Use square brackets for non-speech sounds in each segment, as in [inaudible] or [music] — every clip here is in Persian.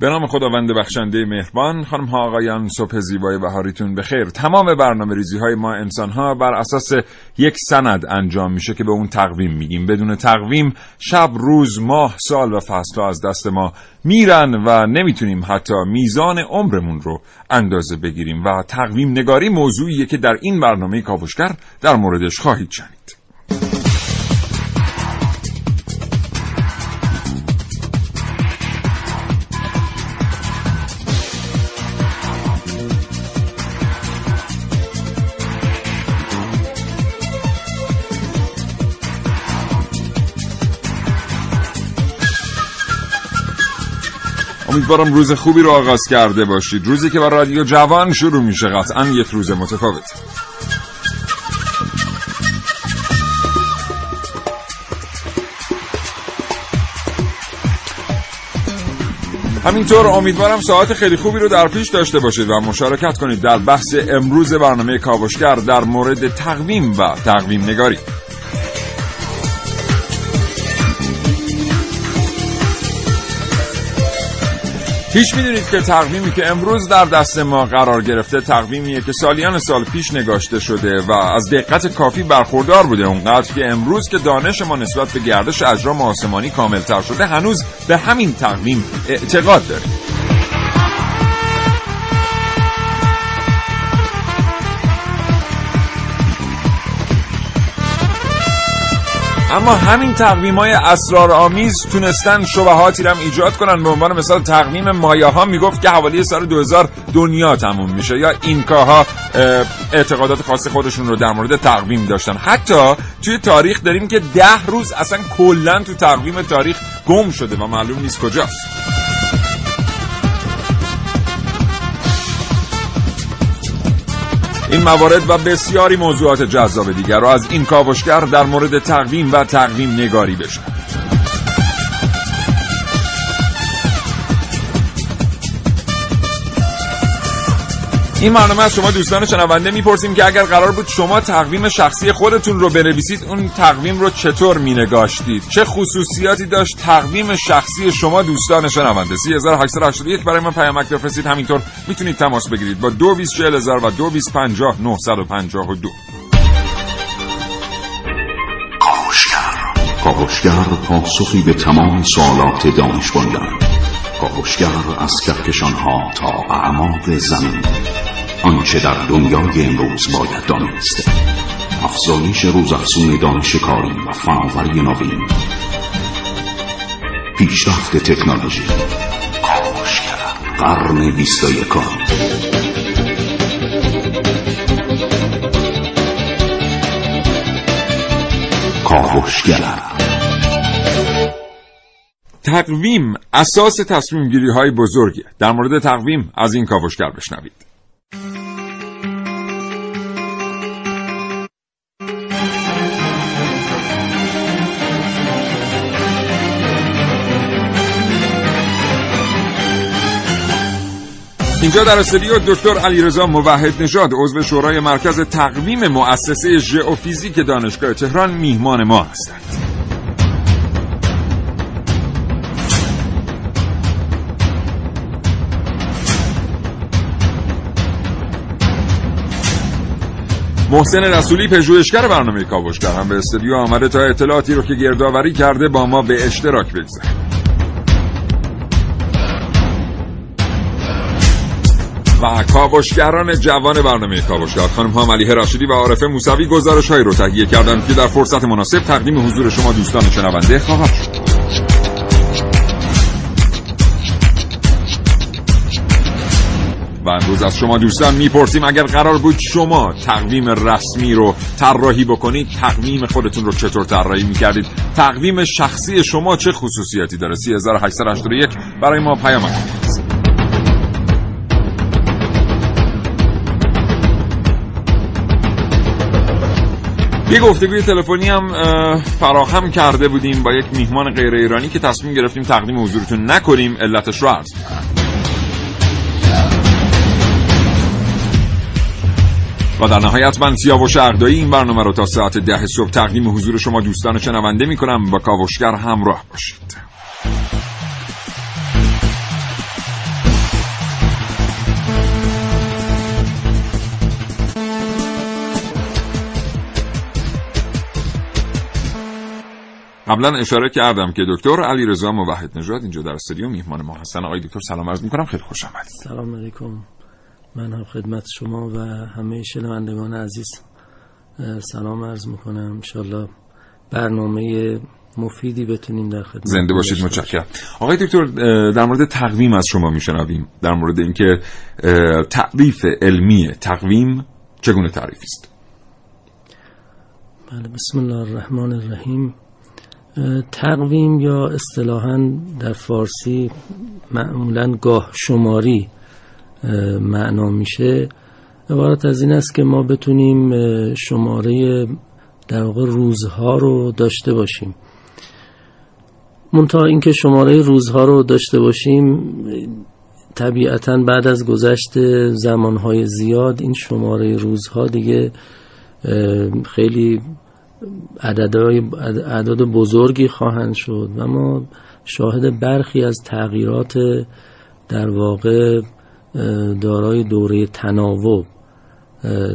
به نام خداوند بخشنده مهربان خانم ها آقایان صبح زیبای بهاریتون بخیر. تمام برنامه ریزی های ما انسان ها بر اساس یک سند انجام میشه که به اون تقویم میگیم. بدون تقویم شب روز ماه سال و فصل از دست ما میرن و نمی‌تونیم حتی میزان عمرمون رو اندازه بگیریم. و تقویم نگاری موضوعیه که در این برنامه کاوشگر در موردش خواهید شنید. امیدوارم روز خوبی رو آغاز کرده باشید. روزی که با رادیو جوان شروع میشه قطعا یک روز متفاوت. همینطور امیدوارم ساعت خیلی خوبی رو در پیش داشته باشید و مشارکت کنید در بحث امروز برنامه کاوشگر در مورد تقویم و تقویم نگاری. هیچ می‌دونید که تقویمی که امروز در دست ما قرار گرفته تقویمیه که سالیان سال پیش نگاشته شده و از دقت کافی برخوردار بوده. اونقدر که امروز که دانش ما نسبت به گردش اجرام آسمانی کاملتر شده هنوز به همین تقویم اعتقاد داریم. اما همین تقویم های اسرارآمیز تونستن شبهاتی هم ایجاد کنن. به عنوان مثال تقویم مایا ها می‌گفت که حوالی سال 2000 دنیا تموم میشه. یا اینکاها اعتقادات خاص خودشون رو در مورد تقویم داشتن. حتی توی تاریخ داریم که ده روز اصلا کلا تو تقویم تاریخ گم شده و معلوم نیست کجاست. این موارد و بسیاری موضوعات جذاب دیگر را از این کاوشگر در مورد تقویم و تقویم نگاری بشنوید. این برنامه از شما دوستان شنونده می‌پرسیم که اگر قرار بود شما تقویم شخصی خودتون رو بنویسید اون تقویم رو چطور مینگاشتید؟ چه خصوصیاتی داشت تقویم شخصی شما دوستان شنونده؟ 3881 برای من پیامک بفرستید. همینطور می‌تونید تماس بگیرید با 224000 و 2250 کاوشگر. پاسخی به تمام سوالات دانش کاوشگر از کهکشان ها تا اعماق زمین. آنچه در دنیای امروز باید دانست. افزایش روزافزون دانش کاری و فناوری نوین پیشرفت تکنولوژی. قرن بیست و یکم تقویم اساس تصمیم گیری های بزرگی در مورد تقویم از این کاوشگر بشنوید. اینجا در استودیو دکتر علیرضا موحد نژاد عضو شورای مرکز تقویم مؤسسه ژئوفیزیک دانشگاه تهران میهمان ما هستند. محسن رسولی پژوهشگر برنامه کاوشگر هم به استودیو آمده تا اطلاعاتی رو که گردآوری کرده با ما به اشتراک بگذاره و کاوشگران جوان برنامه کاوشگر خانم ها ملیه رشیدی و عارفه موسوی گزارش رو تهیه کردند که در فرصت مناسب تقدیم حضور شما دوستان شنونده خواهد شد. و امروز از شما دوستان می‌پرسیم اگر قرار بود شما تقویم رسمی رو طراحی بکنید تقویم خودتون رو چطور طراحی می‌کردید؟ تقویم شخصی شما چه خصوصیاتی داره؟ 3881 برای ما پیام یه گفتگوی تلفنی هم فراهم کرده بودیم با یک میهمان غیر ایرانی که تصمیم گرفتیم تقدیم حضورتون نکنیم علتش رو عرض و در نهایت من سیاوش اردایی این برنامه رو تا ساعت ده صبح تقدیم حضور شما دوستان شنونده می کنم با کاوشگر همراه باشید. قبلا اشاره کردم که دکتر علی رضا موحد نژاد اینجا در استودیو میهمان ما هستن. آقای دکتر سلام عرض می‌کنم. خیلی خوش آمدید. سلام علیکم. من هم خدمت شما و همه شنوندگان عزیز. سلام عرض می‌کنم. انشالله برنامه مفیدی بتونیم در خدمت زنده باشید متشکرم. آقای دکتر در مورد تقویم از شما میشنویم. در مورد اینکه تعریف علمی تقویم چگونه تعریفی است؟ بله بسم الله الرحمن الرحیم. تقویم یا اصطلاحا در فارسی معمولا گاه شماری معنا میشه. عبارت از این است که ما بتونیم شماره در واقع روزها رو داشته باشیم. منتها اینکه شماره روزها رو داشته باشیم طبیعتا بعد از گذشت زمانهای زیاد این شماره روزها دیگه خیلی عدد بزرگی خواهند شد. و ما شاهد برخی از تغییرات در واقع دارای دوره تناوب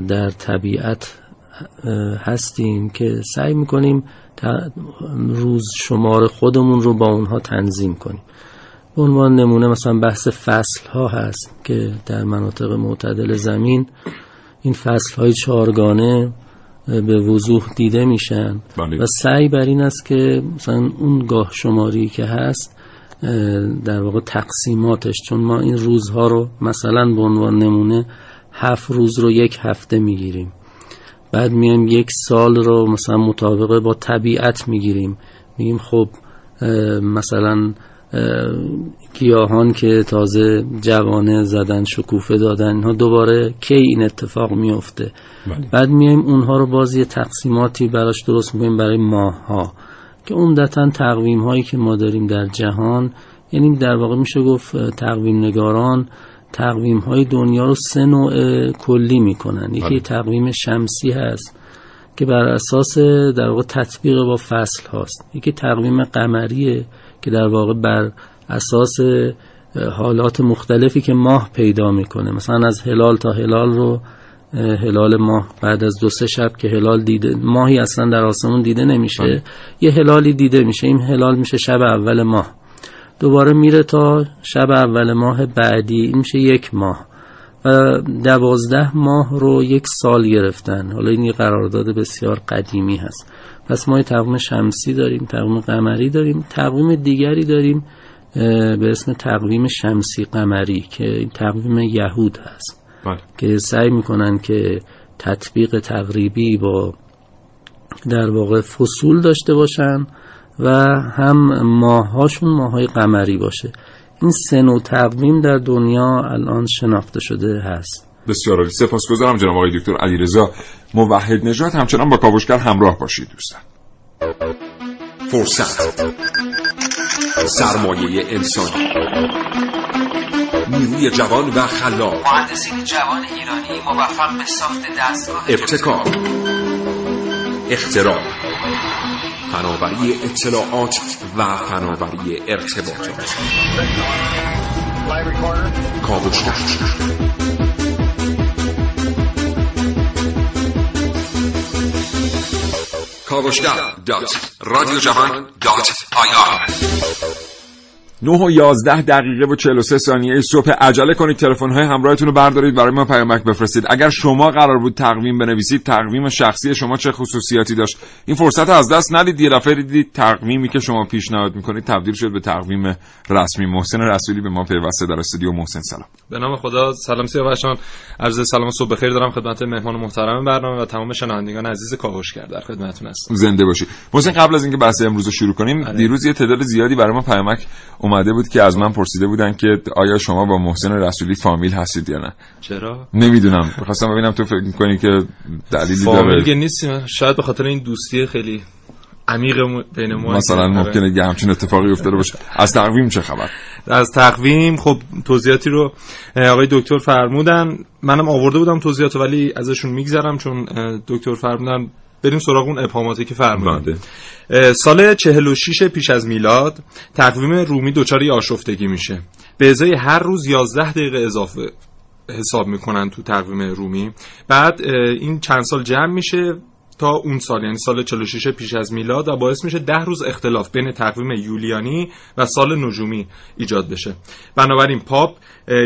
در طبیعت هستیم که سعی می‌کنیم روز شمار خودمون رو با اونها تنظیم کنیم. به عنوان نمونه مثلا بحث فصل ها هست که در مناطق معتدل زمین این فصل های چارگانه به وضوح دیده میشن. بله. و سعی بر این است که مثلا اون گاه شماری که هست در واقع تقسیماتش چون ما این روزها رو مثلا به عنوان نمونه هفت روز رو یک هفته می‌گیریم. بعد میایم یک سال رو مثلا مطابقه با طبیعت می‌گیریم. میگیم خب مثلا گیاهان که تازه جوانه زدن شکوفه دادن اینها دوباره کی این اتفاق میفته بله. بعد میایم اونها رو باز یه تقسیماتی براش درست می‌کنیم برای ماه ها که عمدتا تقویم هایی که ما داریم در جهان یعنی در واقع میشه گفت تقویم نگاران تقویم های دنیا رو سه نوع کلی می‌کنن یکی بله. تقویم شمسی هست که بر اساس در واقع تطبیق با فصل هاست یکی تقویم قمریه که در واقع بر اساس حالات مختلفی که ماه پیدا می‌کنه. مثلا از هلال تا هلال رو هلال ماه بعد از دو سه شب که هلال دیده ماهی اصلا در آسمون دیده نمیشه. بله. یه هلالی دیده میشه. این هلال میشه شب اول ماه. دوباره میره تا شب اول ماه بعدی. این میشه یک ماه. و دوازده ماه رو یک سال گرفتن. حالا این یه قرارداد بسیار قدیمی هست. پس ما تقویم شمسی داریم تقویم قمری داریم. تقویم دیگری داریم به اسم تقویم شمسی قمری که این تقویم یهود هست. بله. که سعی می‌کنن که تطبیق تقریبی با در واقع فصول داشته باشن و هم ماهاشون ماهای قمری باشه. این سه نوع تقویم در دنیا الان شناخته شده هست. بسیار عالی. سپاسگزارم جناب آقای دکتر علیرضا. موحد نژاد همچنان با کاوشگر همراه باشید دوستان. فرصت. سرمایه انسانی. نیروی جوان و خلاق. مهندسین جوان ایرانی موفق به ساخت دستگاه ابتکار. اختراع. فناوری اطلاعات و فناوری ارتباطات. کاوشگر. کاوشگر dot. رادیو جهان dot IR. 9 و 11 دقیقه و 43 ثانیه صبح. عجله کنید تلفن های همراهتون رو بردارید برای ما پیامک بفرستید. اگر شما قرار بود تقویم بنویسید تقویم شخصی شما چه خصوصیاتی داشت؟ این فرصت از دست ندید. یه دفعه دیدید تقویمی که شما پیشنهاد می‌کنید تبدیل شد به تقویم رسمی. محسن رسولی به ما پیوسته در استودیو. محسن سلام. به نام خدا. سلام سیاوشان عرض سلام صبح بخیر دارم خدمت مهمان محترم برنامه و تمام شنوندگان عزیز کاوشگر در خدمتتون هستم. زنده باشید محسن قبل از اینکه بحث امروز رو شروع کنیم بله. دیروز یه تعداد زیادی برای ما پیامک اومده بود که از من پرسیده بودن که آیا شما با محسن رسولی فامیل هستید یا نه. چرا؟ نمی‌دونم. می‌خواستم ببینم تو فکر می‌کنی که دلیلی فامیل داره. که نیستیم. شاید به خاطر این دوستی خیلی عمیق بین ما مثلا آره. ممکنه یه همچین اتفاقی افتاده باشه. از تقویم چه خبر؟ از تقویم خب توضیحاتی رو آقای دکتر فرمودن. منم آورده بودم توضیحات ولی ازشون میگذرم چون دکتر فرمودن بریم سراغ اون ابهاماتی که فرمودن بله. سال 46 پیش از میلاد تقویم رومی دچار یه آشفتگی میشه. به ازای هر روز 11 دقیقه اضافه حساب می‌کنن تو تقویم رومی. بعد این چند سال جمع میشه. تا اون سال یعنی سال 46 پیش از میلاد و باعث میشه ده روز اختلاف بین تقویم یولیانی و سال نجومی ایجاد بشه. بنابراین پاپ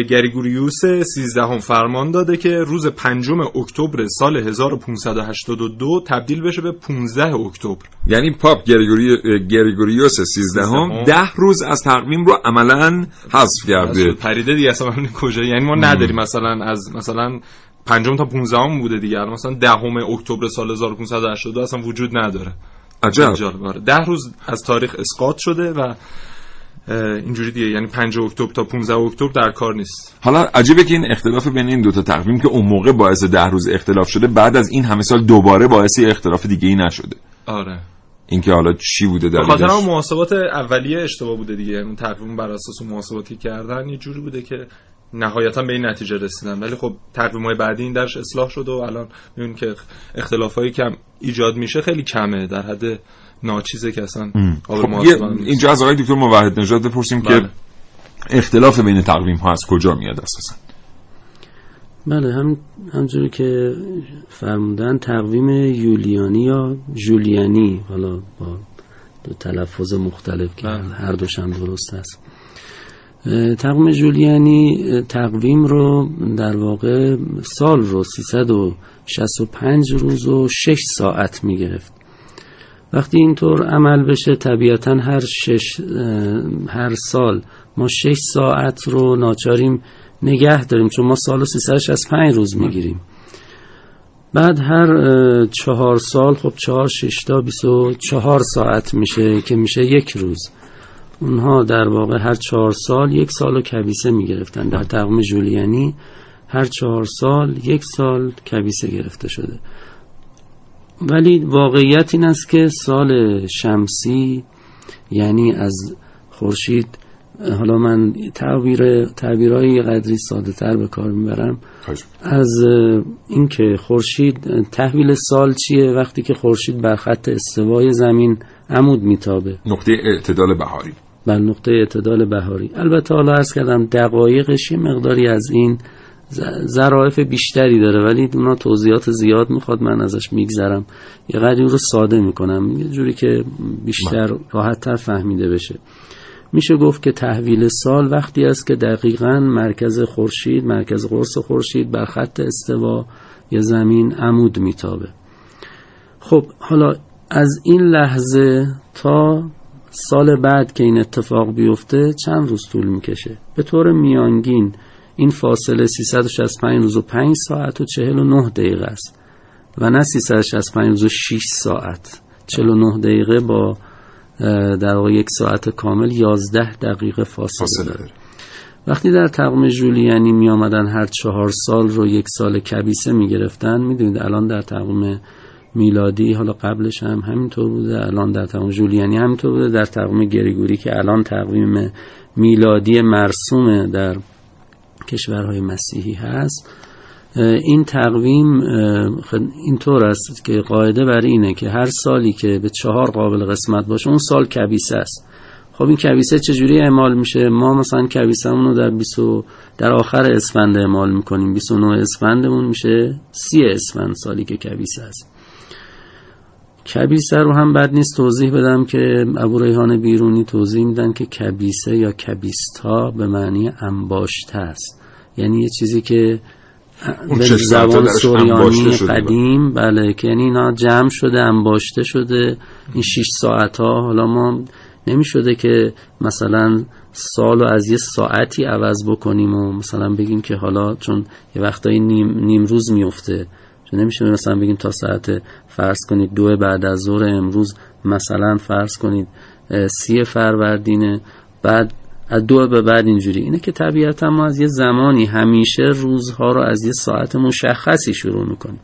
گریگوریوس 13 هم فرمان داده که روز پنجم اکتبر سال 1582 تبدیل بشه به 15 اکتبر. یعنی پاپ گریگوری... گریگوریوس 13 هم ده روز از تقویم رو عملا حذف کرده. پریده دیگه اصلا کجا؟ یعنی ما نداریم مثلا از مثلا پنجم تا 15 هم بوده دیگه. الان مثلا دهم اکتبر سال 1582 اصلا وجود نداره. عجب. آره. ده روز از تاریخ اسقاط شده و اینجوری دیگه. یعنی 5 اکتبر تا 15 اکتبر در کار نیست. حالا عجیبه که این اختلاف بین این دوتا تقویم که اون موقع باعث ده روز اختلاف شده بعد از این همه سال دوباره باعث اختلاف دیگه ای نشده. آره. اینکه حالا چی بوده به خاطر محاسبات اولیه اشتباه بوده دیگه. یعنی تقویم بر اساس اون محاسباتی کردن یه جوری بوده که نهایتا به این نتیجه رسیدن ولی خب تقویم های بعدی این درش اصلاح شده و الان می‌بینیم که اختلاف هایی که هم ایجاد میشه خیلی کمه در حد ناچیزه که اصلا قابل خب. اینجا از آقای دکتر موحد نژاد بپرسیم بله. که اختلاف بین تقویم ها از کجا میاد اساسا بله هم همجوری که فرمودن تقویم یولیانی یا جولیانی حالا با دو تلفظ مختلف که بله. هر دوش هم درست است تقویم جولیانی تقویم رو در واقع سال رو 365 روز و 6 ساعت می گرفت وقتی اینطور عمل بشه طبیعتا هر شش هر سال ما 6 ساعت رو ناچاریم نگه داریم چون ما سال رو 365 روز می‌گیریم. بعد هر چهار سال خب چهار شش تا بیست و چهار ساعت میشه که میشه یک روز. اونها در واقع هر چهار سال یک سال و کبیسه می‌گرفتن. در تقویم جولیانی هر چهار سال یک سال کبیسه گرفته شده. ولی واقعیت این است که سال شمسی یعنی از خورشید حالا من تعبیر تعبیرهای قدری ساده تر به کار می‌برم. از اینکه خورشید تحویل سال چیه؟ وقتی که خورشید بر خط استوای زمین عمود میتابه. نقطه اعتدال بهاری. بر نقطه اعتدال بهاری. البته حالا عرض کردم دقایقش یه مقداری از این ظرافت بیشتری داره ولی اونا توضیحات زیاد می‌خواد من ازش میگذرم. یه قدری رو ساده می‌کنم. یه جوری که بیشتر راحت فهمیده بشه. میشه گفت که تحویل سال وقتی است که دقیقا مرکز خورشید مرکز قرص خورشید بر خط استوا یا زمین عمود میتابه. خب حالا از این لحظه تا سال بعد که این اتفاق بیفته چند روز طول می‌کشه؟ به طور میانگین این فاصله 365 روز و 5 ساعت و 49 دقیقه است. و نه 365 روز و 6 ساعت. 49 دقیقه با در واقع یک ساعت کامل 11 دقیقه فاصله, فاصله داره. داره. وقتی در تقویم جولیانی می آمدن هر چهار سال رو یک سال کبیسه می گرفتن می دونید الان در تقویم میلادی حالا قبلش هم همینطور بوده الان در تقویم جولیانی همینطور بوده در تقویم گریگوری که الان تقویم میلادی مرسوم در کشورهای مسیحی هست. این تقویم خد- اینطور است که قاعده بر اینه که هر سالی که به چهار قابل قسمت باشه اون سال کبیسه است. خب این کبیسه چجوری اعمال میشه؟ ما مثلا کبیسه رو در 20 و- در آخر اسفند اعمال می‌کنیم. 29 اسفندمون میشه 30 اسفند سالی که کبیسه است. کبیسه رو هم بد نیست توضیح بدم که ابو ریحان بیرونی توضیح میدن که کبیسه یا کبیستا به معنی انباشته است. یعنی یه چیزی که به زبان سوریانی. قدیم بله که یعنی اینا جمع شده انباشته شده. این 6 ساعت ها حالا ما نمی شده که مثلا سال رو از یه ساعتی عوض بکنیم و مثلا بگیم که حالا چون یه وقتایی نیم, نیم روز میفته چون نمیشه مثلا بگیم تا ساعت فرض کنید دو بعد از ظهر امروز مثلا فرض کنید سی فروردینه بعد از دو به بعد اینجوری. اینه که طبیعتا ما از یه زمانی همیشه روزها رو از یه ساعت مشخصی شروع می‌کنیم.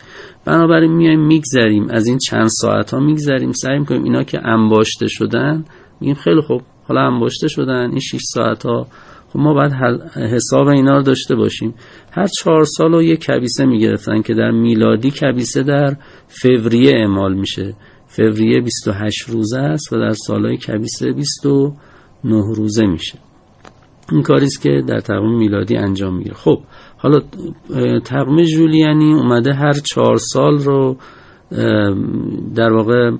بنابراین میایم میگذریم از این چند ساعت ها میگذریم. سعی می‌کنیم اینا که انباشته شدن میگیم خیلی خوب حالا انباشته شدن این 6 ساعت ها خب ما باید حساب اینا رو داشته باشیم. هر چهار سال رو یه کبیسه می‌گرفتن که در میلادی کبیسه در فوریه اعمال میشه. فوریه 28 روزه است و در سالهای کبیسه 29 روزه میشه. این کاریست که در تقویم میلادی انجام می‌گیره. خب حالا تقویم جولیانی اومده هر چهار سال رو در واقع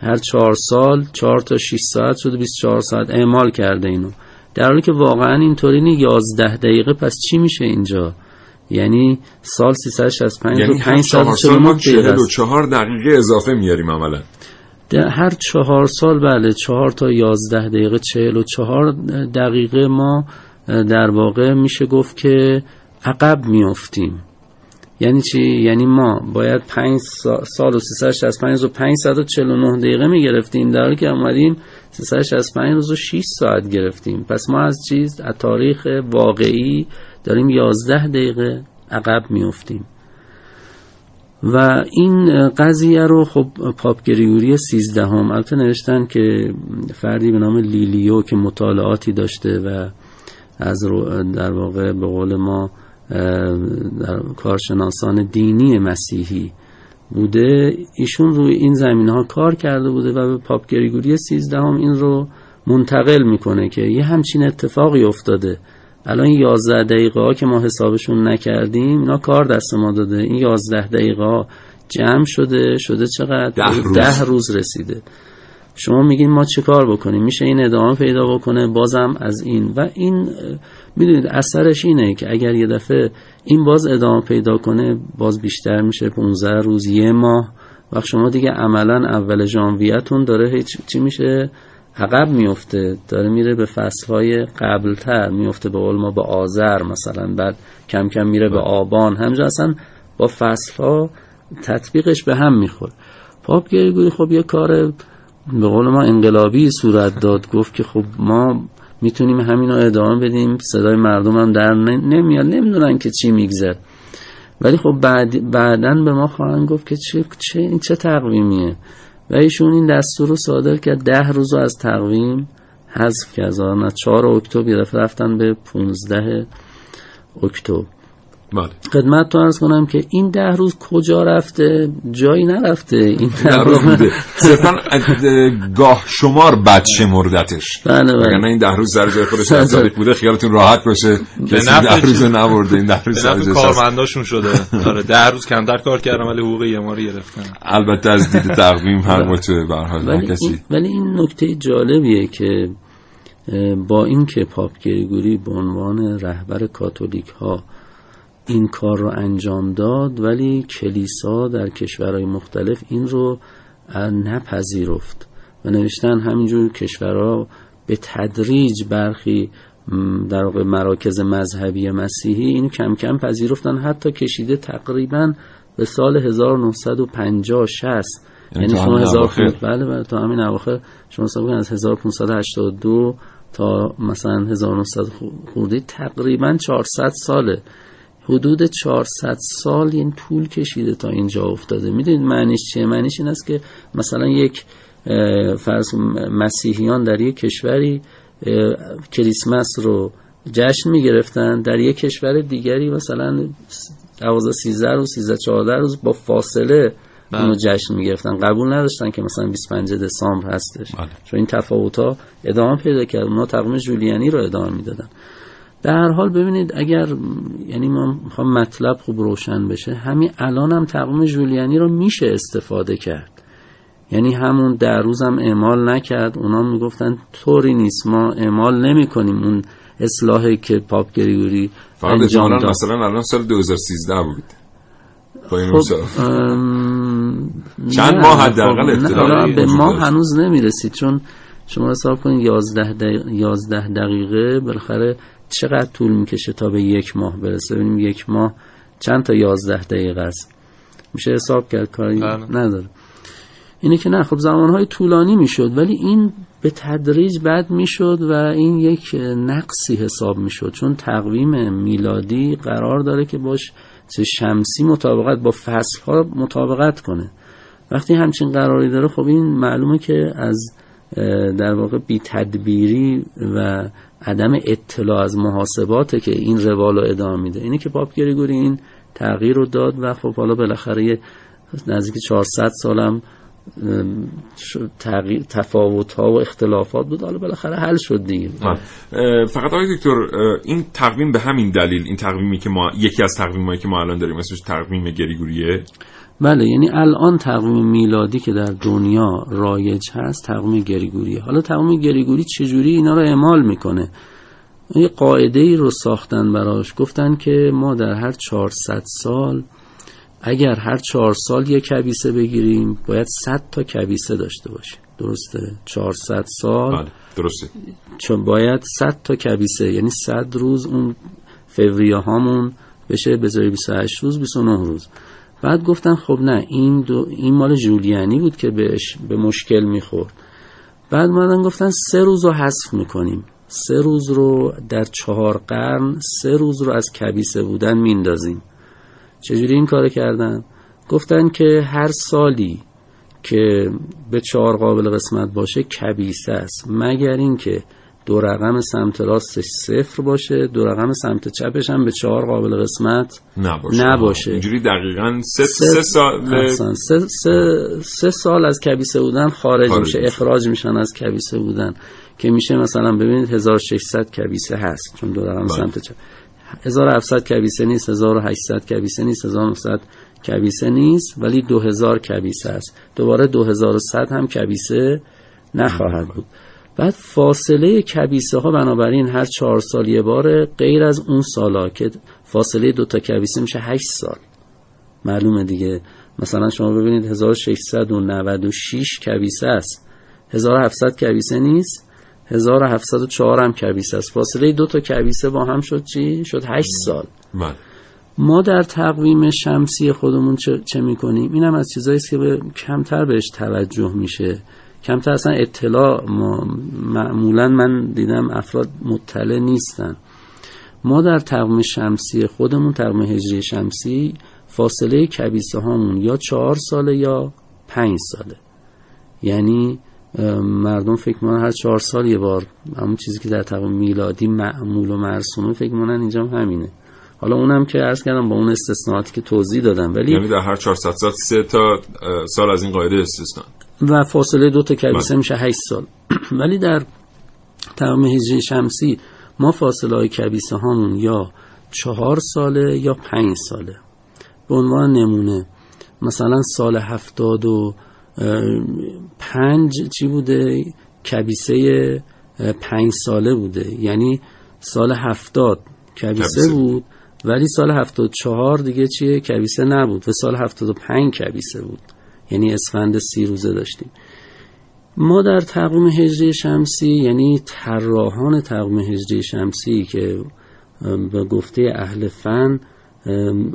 هر چهار سال چهار تا 6 ساعت شده 24 ساعت اعمال کرده اینو. در حالی که واقعا اینطوری نی 11 دقیقه پس چی میشه اینجا؟ یعنی سال 365 یعنی رو 5 سال سال ما 44 دقیقه اضافه میاریم عملا. هر چهار سال بله چهار تا یازده دقیقه چهل و چهار دقیقه ما در واقع میشه گفت که عقب میافتیم. یعنی چی؟ یعنی ما باید پنج سال و 365 و 549 دقیقه می‌گرفتیم. در حالی که اومدیم 365 روز و 6 ساعت گرفتیم. پس ما از چیز از تاریخ واقعی داریم 11 دقیقه عقب میافتیم. و این قضیه رو خب پاپ گریگوری سیزدهم البته نوشتن که فردی به نام لیلیو که مطالعاتی داشته و از در واقع به قول ما کارشناسان دینی مسیحی بوده ایشون روی این زمین ها کار کرده بوده و به پاپ گریگوری سیزدهم این رو منتقل می‌کنه که یه همچین اتفاقی افتاده. الان 11 دقیقه ها که ما حسابشون نکردیم اینا کار دست ما داده. این 11 دقیقه ها جمع شده شده چقدر؟ ده روز, ده روز رسیده. شما میگین ما چه کار بکنیم؟ میشه این ادامه پیدا بکنه؟ بازم از این. و این می‌دونید اثرش اینه که اگر یه دفعه این باز ادامه پیدا کنه باز بیشتر میشه 15 روز یه ماه. وقت شما دیگه عملا اول ژانویه‌تون داره هیچ چی میشه عقب میفته. داره میره به فصلهای قبلتر میفته به قول ما به آذر مثلا بعد کم کم میره به آبان. همجا اصلا با فصلها تطبیقش به هم می‌خوره. پاپ گریگوری خب یه کار به قول ما انقلابی صورت داد گفت که خب ما می‌تونیم همین رو ادامه بدیم صدای مردم هم در نمیاد نمی‌دونن که چی میگذر ولی خب بعد بعدا به ما خواهند گفت که چه, چه این چه تقویمیه. و ایشون این دستور رو صادر کرد ده روز رو از تقویم حذف کرد. از 4 اکتبر رفتن به 15 اکتبر. بله. خدمت تو ارز کنم که این ده روز کجا رفته؟ جایی نرفته این ده روز بوده. [laughs] صرفا گاه شمار بد شمردتش. بله بله. نه این ده روز سر جای خودش از تاریخ بوده خیالتون راحت باشه کسی ده روز نبرده این ده روز سر جای کارمنداشون شده. [laughs] آره ده روز کمتر کار کردم ولی حقوق یه ما رو گرفتن. البته از دید [laughs] تقویم هر متو به هر ولی, کسی. ولی این نکته جالبیه که با اینکه پاپ گریگوری به عنوان رهبر کاتولیک ها این کار رو انجام داد ولی کلیسا در کشورهای مختلف این رو نپذیرفت و نوشتن همینجور کشورها به تدریج برخی در واقع مراکز مذهبی مسیحی اینو کم کم پذیرفتن. حتی کشیده تقریبا به سال 1950 60 یعنی شما هزار بله بله تا همین اواخر. شما حساب از 1582 تا مثلا 1900 خورده تقریبا 400 ساله. حدود 400 سال این طول کشیده تا اینجا افتاده. می‌دونید معنیش چیه؟ معنیش این است که مثلا یک فرض مسیحیان در یک کشوری کریسمس رو جشن می‌گرفتن در یک کشور دیگری مثلا 12 13 روز 13 14 روز با فاصله اونو جشن می‌گرفتن. قبول نداشتن که مثلا 25 دسامبر هستش. بله. چون این تفاوت ها ادامه پیدا کرد. اونا تقویم جولیانی رو ادامه می‌دادن. در هر حال ببینید اگر یعنی ما می‌خوام مطلب خوب روشن بشه همین الان هم تقویم جولیانی رو میشه استفاده کرد. یعنی همون در روز هم اعمال نکرد اونا می‌گفتن طوری نیست ما اعمال نمی کنیم اون اصلاحی که پاپ گریگوری انجام داد. مثلا الان سال 2013 بود. با این خب چند ماه حداقل اختلاف به ما هنوز نمی‌رسید چون شما حساب کنید 11 دقیقه, 11 دقیقه بالاخره چقدر طول می‌کشه تا به یک ماه برسه؟ ببینیم یک ماه چند تا یازده دقیقه است. میشه حساب کرد؟ کاری نداره. اینه که نه خب زمانهای طولانی می‌شد ولی این به تدریج بد می‌شد و این یک نقصی حساب می‌شد. چون تقویم میلادی قرار داره که باش شمسی مطابقت با فصل ها مطابقت کنه. وقتی همچین قراری داره خب این معلومه که از در واقع بی تدبیری و عدم اطلاع از محاسباته که این روال رو ادامه میده. اینه که پاپ گریگوری این تغییر رو داد و خب حالا بالاخره نزدیک 400 سالم تغییر تفاوت ها و اختلافات بود. حالا بالاخره حل شد دیگه. فقط آقای دکتر این تقویم به همین دلیل این تقویمی که ما یکی از تقویمایی که ما الان داریم اسمش تقویم گریگوریه. بله یعنی الان تقویم میلادی که در دنیا رایج هست تقویم گریگوریه. حالا تقویم گریگوری چجوری اینا رو اعمال می‌کنه؟ یه قاعده ای رو ساختن براش. گفتن که ما در هر 400 سال اگر هر چهار سال یک کبیسه بگیریم باید 100 تا کبیسه داشته باشیم درسته؟ 400 سال؟ بله درسته. چون باید 100 تا کبیسه یعنی 100 روز اون فوریه هامون بشه جای 28 روز 29 روز. بعد گفتن خب نه این دو این مال جولیانی بود که بهش به مشکل می‌خورد. بعد مادن گفتن سه روز رو حذف می‌کنیم. سه روز رو در چهار قرن سه روز رو از کبیسه بودن میندازیم. چجوری این کار کردن؟ گفتن که هر سالی که به چهار قابل قسمت باشه کبیسه است. مگر اینکه دو رقم سمت راستش صفر باشه دو رقم سمت چپش هم به چهار قابل قسمت نباشه, نباشه. اینجوری دقیقا سه, سه, سال سه, سه, سه سال از کبیسه بودن خارج, خارج میشه اخراج میشن از کبیسه بودن که میشه مثلا ببینید 1600 کبیسه هست چون دو رقم بله. سمت چپ. 1700 کبیسه نیست 1800 کبیسه نیست 1900 کبیسه نیست ولی 2000 کبیسه است. دوباره 2100 هم کبیسه نخواهد بود. بعد فاصله کبیسه ها بنابراین هر چهار سال یه بار غیر از اون سالا که فاصله دوتا کبیسه میشه 8 سال. معلومه دیگه. مثلا شما ببینید 1696 کبیسه است. 1700 کبیسه نیست. 1704 هم کبیسه است. فاصله دو تا کبیسه با هم شد چی؟ شد 8 سال. من. ما در تقویم شمسی خودمون چه, چه می‌کنیم؟ این هم از چیزایی که به کمتر بهش توجه میشه. کمتر اصلا اطلاع معمولا من دیدم افراد مطلع نیستن. ما در تقویم شمسی خودمون تقویم هجری شمسی فاصله کبیسه هامون یا چهار ساله یا پنج ساله. یعنی مردم فکر می‌کنن هر چهار سال یه بار. همون چیزی که در تقویم میلادی معمول و مرسومه فکر می‌کنن اینجا همینه. حالا اونم که عرض کردم با اون استثناءاتی که توضیح دادم ولی یعنی در هر 400 سال سه تا سال از این قاعده استثنا و فاصله دو تا کبیسه میشه 8 سال. [clears throat] ولی در تقویم هجری شمسی ما فاصله های کبیسه هامون یا چهار ساله یا پنج ساله. به عنوان نمونه. مثلا سال هفتاد و پنج چی بوده؟ کبیسه پنج ساله بوده. یعنی سال هفتاد کبیسه, بود ولی سال هفتاد چهار دیگه چیه؟ کبیسه نبود. و سال هفتاد و پنج کبیسه بود. یعنی اسفند سی روزه داشتیم. ما در تقویم هجری شمسی یعنی طراحان تقویم هجری شمسی که به گفته اهل فن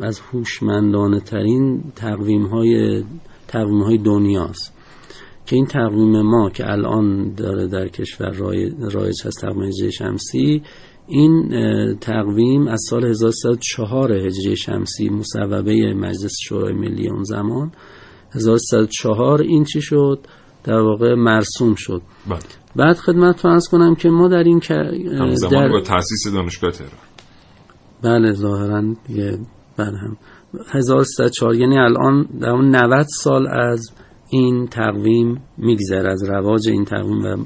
از هوشمندانه ترین تقویم های تقویم های دنیاست. که این تقویم ما که الان داره در کشور رایج هست تقویم هجری شمسی این تقویم از سال 1304 هجری شمسی مصوبه مجلس شورای ملی اون زمان 1304 این چی شد؟ در واقع مرسوم شد. بله. بعد خدمت فرض کنم که ما در این زمان با تاسیس دانشگاه تهران. بله ظاهرا دیگه بعد هم. 1304 یعنی الان در اون 90 سال از این تقویم میگذره از رواج این تقویم و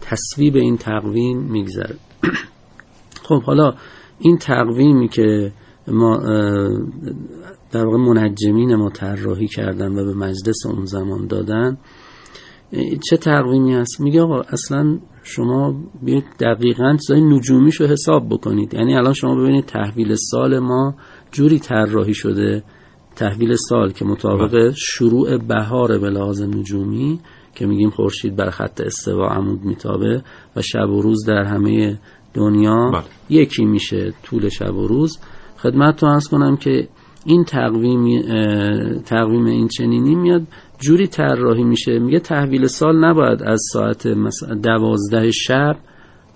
تصویب این تقویم میگذره. [clears throat] خب حالا این تقویمی که ما در واقع منجمین ما طراحی کردن و به مجلس اون زمان دادن چه تقویمی هست؟ میگه آقا اصلا شما بیاید دقیقا چیزای نجومیش رو حساب بکنید. یعنی الان شما ببینید تحویل سال ما جوری طراحی شده. تحویل سال که مطابق شروع بهار به لحاظ نجومی که میگیم خورشید بر خط استوا عمود میتابه و شب و روز در همه دنیا بله. یکی میشه طول شب و روز. خدمت تو کنم که این تقویم تقویم این چنینی میاد جوری طراحی میشه. میگه تحویل سال نباید از ساعت مثلا دوازده شب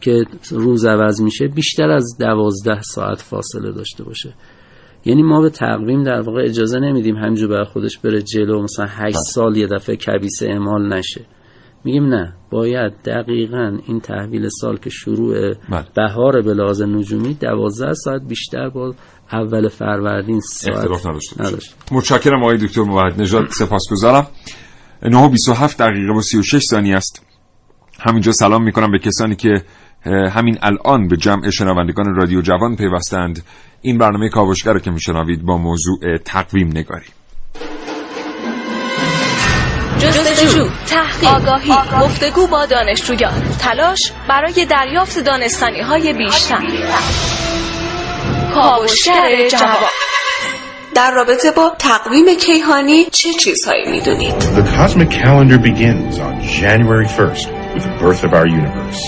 که روز عوض میشه بیشتر از دوازده ساعت فاصله داشته باشه. یعنی ما به تقویم در واقع اجازه نمیدیم همینجور بر خودش بره جلو مثلا هشت سال یه دفعه کبیسه اعمال نشه. میگیم نه باید دقیقا این تحویل سال که شروع بله. بهار به لحاظ نجومی دوازده ساعت بیشتر با اول فروردین ساعت اختلاف نداشته باشه. نداشته. متشکرم آقای دکتر موحد. نژاد سپاسگزارم. 9 و 27 دقیقه و 36 ثانیه است. همینجا سلام می‌کنم به کسانی که همین الان به جمع شنوندگان رادیو جوان پیوستند. این برنامه کاوشگر رو که میشنوید با موضوع تقویم نگاری. جستجو، تحقیق، آگاهی، گفتگو با دانشجویان، تلاش برای دریافت دانستانی های بیشتر. کاوشگر جواب در رابطه با تقویم کیهانی چه چیزهایی میدونید؟ The cosmic calendar begins on January 1st with the birth of our universe.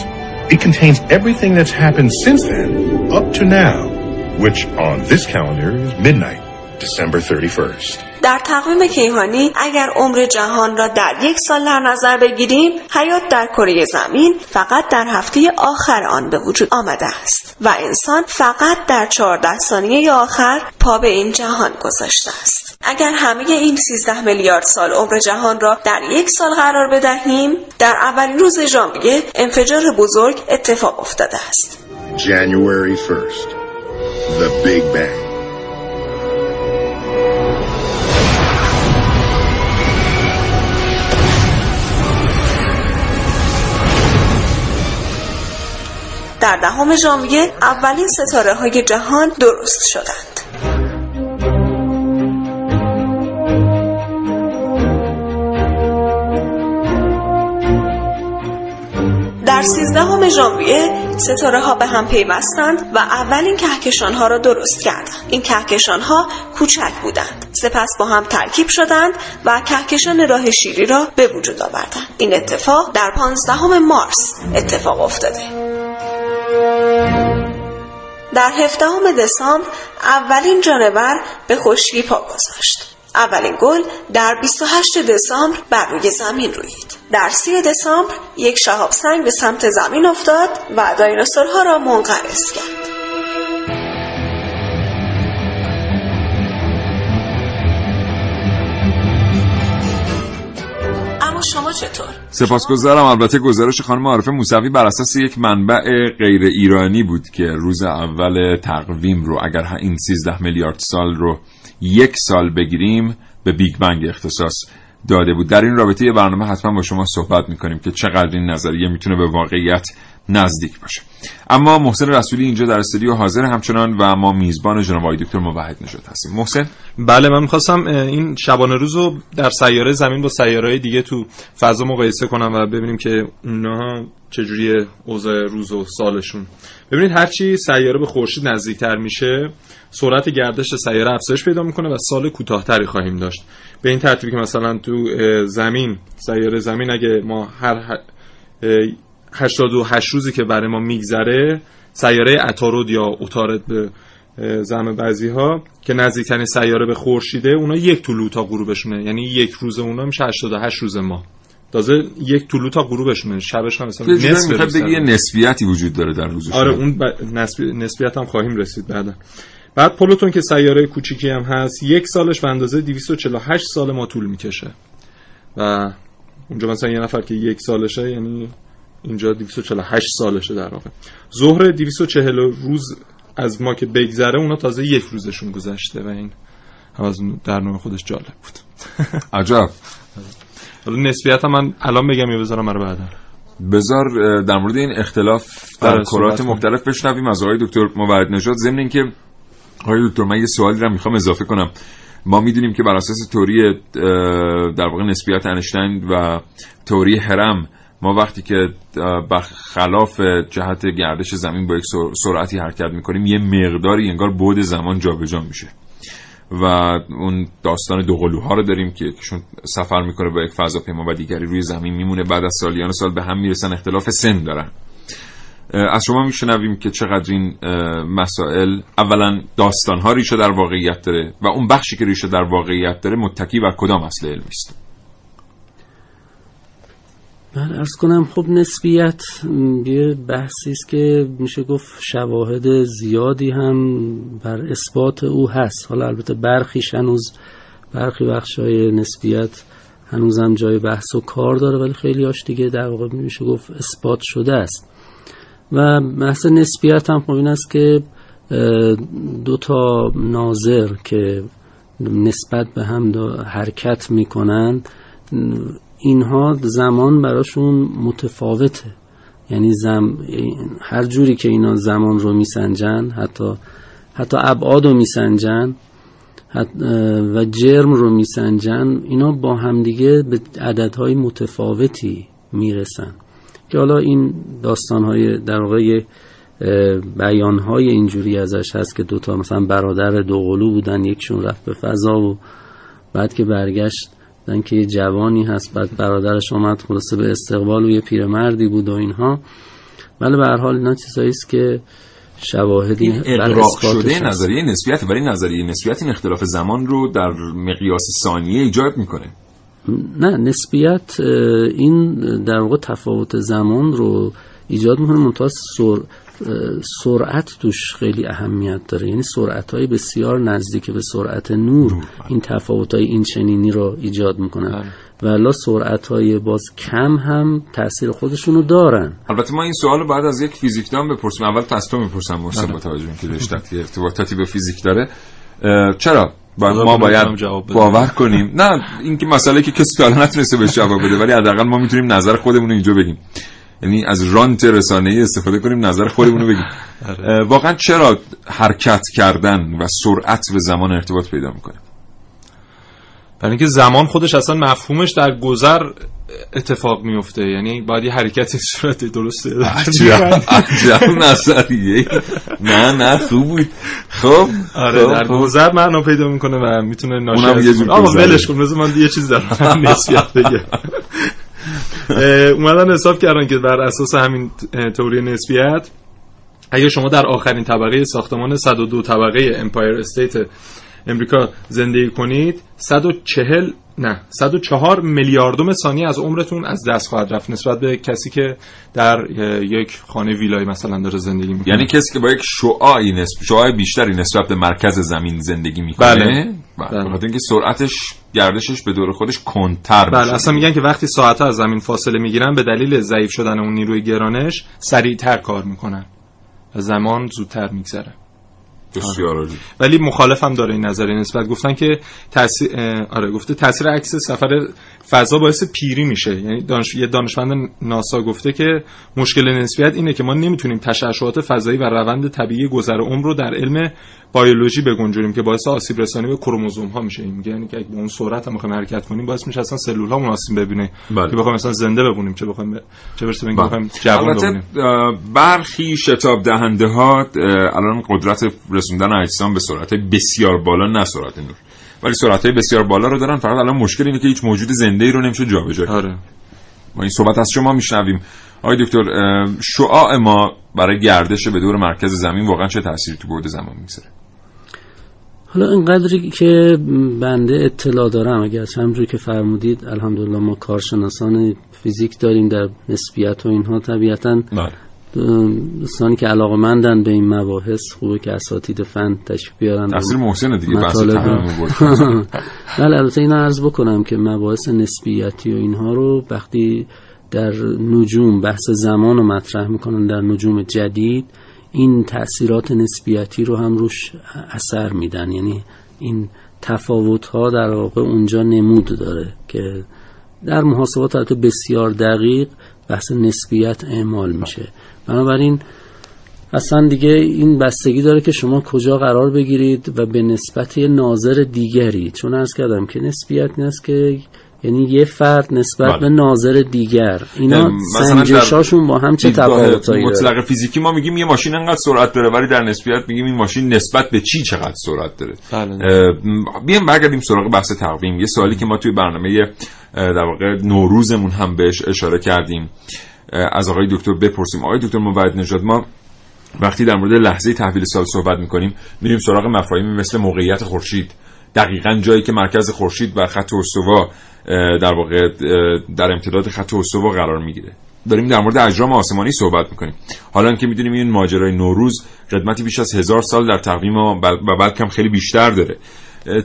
It contains everything that's happened since then up to now, which on this calendar is midnight, December 31st. در تقویم کیهانی اگر عمر جهان را در یک سال در نظر بگیریم حیات در کره زمین فقط در هفته آخر آن به وجود آمده است و انسان فقط در 14 ثانیه آخر پا به این جهان گذاشته است اگر همه این 13 میلیارد سال عمر جهان را در یک سال قرار بدهیم در اولین روز ژانویه انفجار بزرگ اتفاق افتاده است January 1st, the Big Bang. در دهم ژانویه اولین ستاره های جهان درست شدند. در سیزدهم ژانویه ستاره ها به هم پیوستند و اولین کهکشان ها را درست کردند. این کهکشان ها کوچک بودند. سپس با هم ترکیب شدند و کهکشان راه شیری را به وجود آوردند. این اتفاق در پانزدهم مارس اتفاق افتاده. در هفدهم دسامبر اولین جانور به خشکی پا گذاشت. اولین گل در 28 دسامبر بر روی زمین رویید در 3 دسامبر یک شهاب سنگ به سمت زمین افتاد و دایناسورها را منقرض کرد. شما چطور؟ سپاسگزارم البته گزارش خانم عارفه موسوی بر اساس یک منبع غیر ایرانی بود که روز اول تقویم رو اگر این 13 میلیارد سال رو یک سال بگیریم به بیگ بنگ اختصاص داده بود در این رابطه یه برنامه حتما با شما صحبت می‌کنیم که چقدر این نظریه می‌تونه به واقعیت نزدیک باشه. اما محسن رسولی اینجا در استودیو حاضر همچنان و ما میزبان جناب آقای دکتر موحد نژاد هستیم. محسن؟ بله من می‌خواستم این شبانه روز رو در سیاره زمین با سیاره دیگه تو فضا مقایسه کنم و ببینیم که اونها چجوری اوضاع روز و سالشون. ببینید هرچی سیاره به خورشید نزدیکتر میشه سرعت گردش سیاره افزایش پیدا می‌کنه و سال کوتاهتری خواهیم داشت. به این ترتیبی که مثلا تو زمین سیاره زمین اگه ما هر 88 روزی که برای ما میگذره سیاره عطارد یا عطارد به زعم بعضی ها که نزدیکترین سیاره به خورشیده اونا یک طلوع تا غروبشونه. یعنی یک روز اونا میشه 88 روز ما. تازه یک طلوع تا غروبشونه. شبش هم مثلا نصف بگی یه. نسبیتی وجود داره در روز آره. اون ب... نسبی... نسبیت هم خواهیم رسید بعدا. بعد پلوتون که سیاره کوچیکی هم هست یک سالش به اندازه 248 سال ما طول می‌کشه. و اونجا مثلا یه نفر که یک سالشه یعنی اینجا 248 سالشه در واقع. ظهر 240 روز از ما که بگذره اونا تازه یک روزشون گذشته و این هم از در نوع خودش جالب بود. [laughs] عجب. حالا نسبیت هم من الان بگم یا بذارم برای بعدا. بذار در مورد این اختلاف در آره، کرات. مختلف بشنویم. از آقای دکتر موحد نژاد ضمن اینکه آقای دکتر من یه سوالی رو می‌خوام اضافه کنم. ما می‌دونیم که بر اساس تئوری اه، در واقع نسبیت انشتین و تئوری هرم ما وقتی که اه، برخلاف جهت گردش زمین با یک سر- سرعتی حرکت می‌کنیم یه مقداری انگار بعد زمان جابجا میشه. و اون داستان دوقلوها رو داریم که یکیشون سفر می‌کنه با یک فضاپیما و دیگری روی زمین میمونه. بعد از سالیان سال به هم می‌رسن اختلاف سن دارن. از شما میشنویم که چقدر این مسائل اولا داستان ها ریشه در واقعیت داره و اون بخشی که ریشه در واقعیت داره متکی بر کدام اصل علمی است. من ارز کنم خب نسبیت یه بحثی است که میشه گفت شواهد زیادی هم بر اثبات او هست. حالا البته برخیش هنوز برخی بخشای نسبیت هنوزم جای بحث و کار داره ولی خیلی هاش دیگه در واقع میشه گفت اثبات شده است. و بحث نسبیت هم خب این است که دو تا ناظر که نسبت به هم حرکت می‌کنن اینها زمان براشون متفاوته. یعنی زم... هر جوری که اینا زمان رو میسنجن حتی حتی ابعاد رو میسنجن و جرم رو میسنجن اینا با همدیگه به عددهای متفاوتی می‌رسن. که حالا این داستانهای در واقع بیانهای اینجوری ازش هست که دوتا مثلا برادر دوقلو بودن یکشون رفت به فضا و بعد که برگشت دیدن که یه جوانی هست بعد برادرش آمد خلاصه به استقبال و یه پیرمردی بود و اینها. ولی به هر حال اینا چیزایی است که شواهدی این اقراق شده نظریه نسبیت ولی نظریه نسبیت این اختلاف زمان رو در مقیاس ثانیه ایجاد می‌کنه. نه نسبیت این در واقع تفاوت زمان رو ایجاد می‌کنه. منتها سر... سرعت توش خیلی اهمیت داره. یعنی سرعت های بسیار نزدیک به سرعت نور بله. این تفاوت های این چنینی رو ایجاد می‌کنن. بله. ولی سرعت های باز کم هم تاثیر خودشونو دارن. البته ما این سوال بعد از یک فیزیکدان بپرسیم. اول تا تو می‌پرسم محسن بله. با توجه که رشتت ارتباطاتی به فیزیک داره. چرا؟ با ما باید باور کنیم. نه این که مسئله که کسی تا نتونسته بهش جواب بده ولی حداقل ما می‌تونیم نظر خودمون رو اینجا بگیم. یعنی از رانت رسانه ای استفاده کنیم نظر خودمون رو بگیم. [laughs] آره. واقعا چرا حرکت کردن و سرعت به زمان ارتباط پیدا می‌کنه؟ برای اینکه زمان خودش اصلا مفهومش در گذر اتفاق میفته یعنی باید یه حرکت صورت درسته عجب نظریه نه نه خوب بود. خب آره خب، در خب. گذر معنا پیدا می‌کنه و می‌تونه ناشی از آقا ولش کن من یه چیز دارم. [laughs] نسبیت بگم اومدن حساب کردن که بر اساس همین تئوری نسبیت اگه شما در آخرین طبقه ساختمان 102 طبقه Empire State امریکا زندگی کنید 140 نه 104 میلیاردوم ثانیه از عمرتون از دست خواهد رفت نسبت به کسی که در یک خانه ویلای مثلا داره زندگی می‌کنه. یعنی کسی که با یک شعاعی نسب شعاع بیشتری نسبت به مرکز زمین زندگی می‌کنه؟ بله, بله. بخاطر اینکه سرعتش گردشش به دور خودش کنتر بله اصلا میگن که وقتی ساعتها از زمین فاصله می‌گیرن به دلیل ضعیف شدن اون نیروی گرانش سریعتر کار می‌کنن و زمان زودتر میگذره بسیار آره. ولی مخالفم داره این نظریه نسبت گفتن که تاثیر آره گفته تاثیر عکس سفر فضا باعث پیری میشه. یعنی دانش... یه دانشمند ناسا گفته که مشکل نسبیت اینه که ما نمی‌تونیم تشعشعات فضایی و روند طبیعی گذر عمر رو در علم بیولوژی بگنجونیم که باعث آسیب رسانی به کروموزوم ها میشه. این میگه یعنی که اگه به اون سرعت هم بخوایم حرکت کنیم باعث میشه اصلا سلول ها آسیب ببینه. بله. که بخوایم مثلا زنده بمونیم چه بخوایم ب... چه برسه به بخوایم جوان بمونیم. برخی شتاب دهنده ها الان قدرت رسوندن اجسام به سرعت بسیار بالا نه سرعت نور. ولی سرعت های بسیار بالا رو دارن فقط الان مشکل اینه که هیچ موجود زنده ای رو نمیشه جابجا کرد آره. ما این صحبت از شما میشنویم آقای دکتر شعاع ما برای گردش به دور مرکز زمین واقعا چه تأثیری تو بعد زمان می‌ذاره حالا اینقدری که بنده اطلاع دارم اگر همجوری که فرمودید الحمدلله ما کارشناسان فیزیک داریم در نسبیت و اینها طبیعتا بله. دوستانی که علاقه مندن به این مباحث خوبه که اساتید فن تشریف بیارن. تفسیر محسن دیگه بحث [laughs] بله البته این عرض بکنم که مباحث نسبیتی و اینها رو وقتی در نجوم بحث زمان رو مطرح می‌کنن در نجوم جدید این تاثیرات نسبیتی رو هم روش اثر میدن. یعنی این تفاوت ها در واقع اونجا نمود داره که در محاسبات بسیار دقیق بحث نسبیت اعمال میشه. بنابراین اصلا دیگه این بستگی داره که شما کجا قرار بگیرید و به نسبت ناظر دیگری. چون ارز کردم که نسبیت این است که یعنی یه فرد نسبت بله. به ناظر دیگر. اینا سنجشاشون با هم چه تفاوتایی مطلق فیزیکی ما میگیم یه ماشین انقدر سرعت داره ولی در نسبیت میگیم این ماشین نسبت به چی چقدر سرعت داره؟ بله. بیایم برگردیم سراغ بحث تقویم. یه سوالی که ما توی برنامه در واقع نوروزمون هم بهش اشاره کردیم. از آقای دکتر بپرسیم. آقای دکتر موعد نژاد ما وقتی در مورد لحظه تحویل سال صحبت می‌کنیم میریم سراغ مفاهیمی مثل موقعیت خورشید. دقیقا جایی که مرکز خورشید بر خط استوا در واقع در امتداد خط استوا قرار می‌گیره. داریم در مورد اجرام آسمانی صحبت می‌کنیم. حالا که می‌دونیم این ماجرای نوروز قدمتی بیش از هزار سال در تقویم و بلکه هم خیلی بیشتر داره.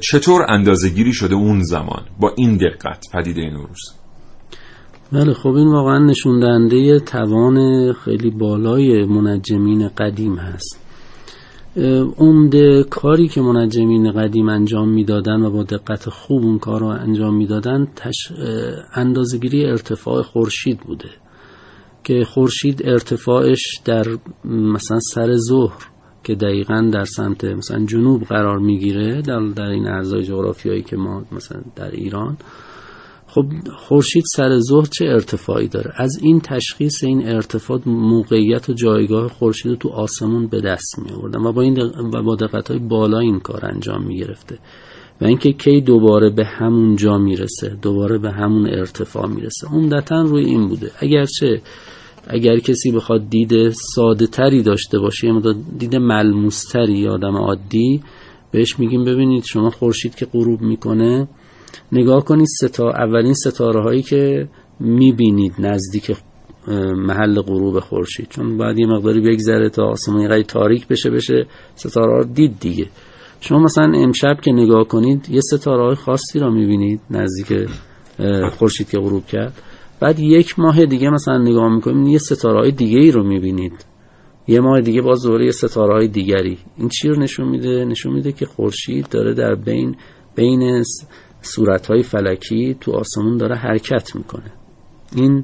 چطور اندازهگیری شده اون زمان؟ با این دقت پدیده نوروز. بله خب این واقعا نشون دهنده توان خیلی بالای منجمین قدیم هست. عمده کاری که منجمین قدیم انجام می‌دادن و با دقت خوب اون کار رو انجام می‌دادن تش... اندازگیری ارتفاع خورشید بوده که خورشید ارتفاعش در مثلا سر ظهر که دقیقا در سمت مثلا جنوب قرار می‌گیره در, در این ارزای جغرافیایی که ما مثلا در ایران خب خورشید سر ظهر چه ارتفاعی داره؟ از این تشخیص این ارتفاع موقعیت و جایگاه خورشید تو آسمون به دست می آوردن و با این و با دقت های بالا این کار انجام می گرفته و اینکه کی دوباره به همون جا می‌رسه دوباره به همون ارتفاع می‌رسه. عمدتا روی این بوده. اگرچه اگر کسی بخواد دید ساده تری داشته باشه یا دید ملموس تری آدم عادی بهش میگیم ببینید شما خورشید که غروب می‌کنه نگاه کنید ستا اولین ستاره هایی که می‌بینید نزدیک محل غروب خورشید. چون بعد یه مقداری بگذره تا آسمان قدری تاریک بشه بشه ستاره ها دید دیگه. شما مثلا امشب که نگاه کنید یه ستاره های خاصی را می‌بینید نزدیک خورشید که غروب کرد. بعد یک ماه دیگه مثلا نگاه می‌کنید یه ستاره های دیگه ای رو می‌بینید. یه ماه دیگه باز دوره ستاره های دیگری. این چی رو نشون میده؟ نشون میده که خورشید داره در بین بین صورت های فلکی تو آسمون داره حرکت می‌کنه. این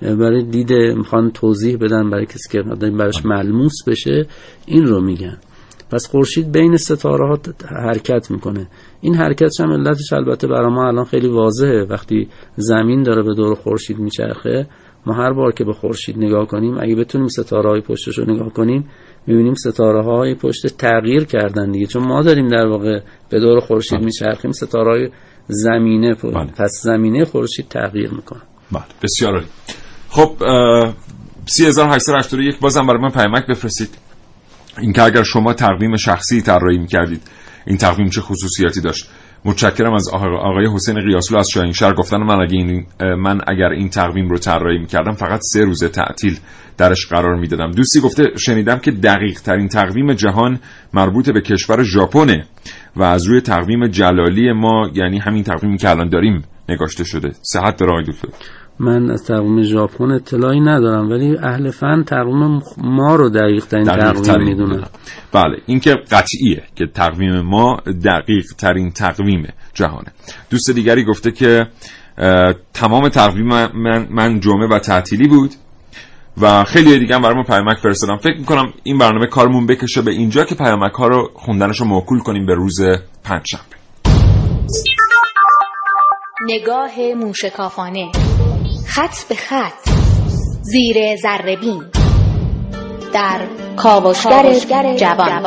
برای دید می‌خوان توضیح بدن برای کسی که براش ملموس بشه این رو میگن. پس خورشید بین ستاره ها حرکت می‌کنه. این حرکتش هم علتش البته برای ما الان خیلی واضحه. وقتی زمین داره به دور خورشید میچرخه ما هر بار که به خورشید نگاه کنیم اگه بتونیم ستاره های پشتش رو نگاه کنیم می‌بینیم ستاره های پشت تغییر کردن دیگه. چون ما داریم در واقع به دور خورشید. میچرخیم ستاره های زمینه بله. پس زمینه خورشید تغییر می‌کنه. بله بسیار عالی. خب 3881 بازم برای من پیامک بفرستید. اینکه اگر شما تقویم شخصی طراحی می‌کردید این تقویم چه خصوصیاتی داشت؟ متشکرم از آقای حسین قیاسلو از شهر گفتن من اگر این من اگر این تقویم رو طراحی می‌کردم فقط سه روز تعطیل درش قرار می‌دادم. دوستی گفته شنیدم که دقیق ترین تقویم جهان مربوط به کشور ژاپنه. و از روی تقویم جلالی ما یعنی همین تقویمی که الان داریم نگاشته شده. صحت داره آقای دکتر. من از تقویم ژاپن اطلاعی ندارم ولی اهل فن تقویم ما رو دقیق ترین تقویم می‌دونن بله این که قطعیه که تقویم ما دقیق ترین تقویم جهانه. دوست دیگری گفته که تمام تقویم من, من جمعه و تعطیلی بود. و خیلی دیگه هم برای ما پیامک فرستادم فکر می‌کنم این برنامه کارمون بکشه به اینجا که پیامک ها رو خوندنش رو موکول کنیم به روز پنجشنبه. نگاه موشکافانه. خط به خط. زیر زربین در کاوشگر جوان.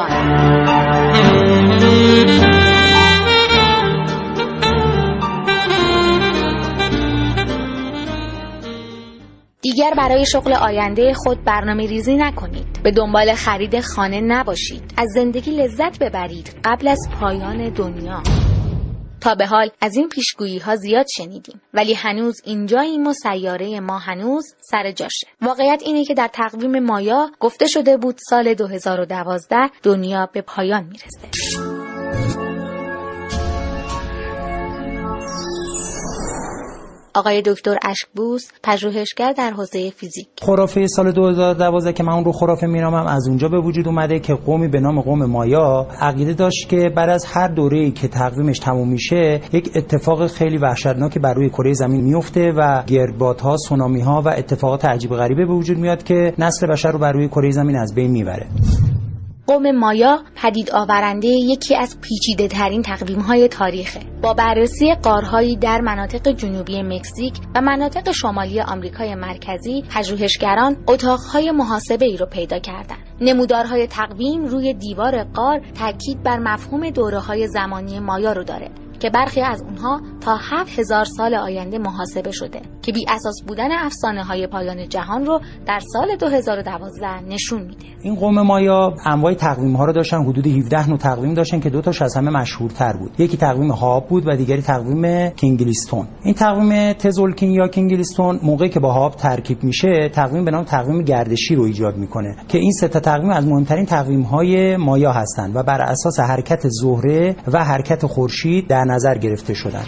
دیگر برای شغل آینده خود برنامه ریزی نکنید. به دنبال خرید خانه نباشید. از زندگی لذت ببرید قبل از پایان دنیا. تا به حال از این پیشگویی ها زیاد شنیدیم ولی هنوز اینجاییم و سیاره ما هنوز سر جاشه. واقعیت اینه که در تقویم مایا گفته شده بود سال 2012 دنیا به پایان می‌رسه. آقای دکتر اشکبوس پژوهشگر در حوزه فیزیک. خرافه سال 2012 که من اون رو خرافه مینامم از اونجا به وجود اومده که قومی به نام قوم مایا عقیده داشت که بعد از هر دوره‌ای که تقویمش تموم میشه یک اتفاق خیلی وحشتناکی بر روی کره زمین میفته و گردبادها سونامی ها و اتفاقات عجیب غریبه به وجود میاد که نسل بشر رو بر روی کره زمین از بین می‌بره. قوم مایا پدید آورنده یکی از پیچیده ترین تقویم های تاریخه. با بررسی قارهایی در مناطق جنوبی مکزیک و مناطق شمالی آمریکای مرکزی پژوهشگران اتاقهای محاسبه ای رو پیدا کردند. نمودارهای تقویم روی دیوار قار تاکید بر مفهوم دوره های زمانی مایا رو داره. که برخی از اونها تا 7000 سال آینده محاسبه شده که بی اساس بودن افسانه های پایان جهان رو در سال 2012 نشون میده. این قوم مایا انواع تقویم ها رو داشتن حدود 17 نوع تقویم داشتن که دو تاش از همه مشهورتر بود. یکی تقویم هاب بود و دیگری تقویم کینگلیستون. این تقویم تزولکین یا کینگلیستون موقعی که با هاب ترکیب میشه تقویم به نام تقویم گردشی رو ایجاد می‌کنه که این سه تا تقویم از مهمترین تقویم های مایا هستند و بر اساس حرکت زهره و حرکت خورشید در نظر گرفته شدند.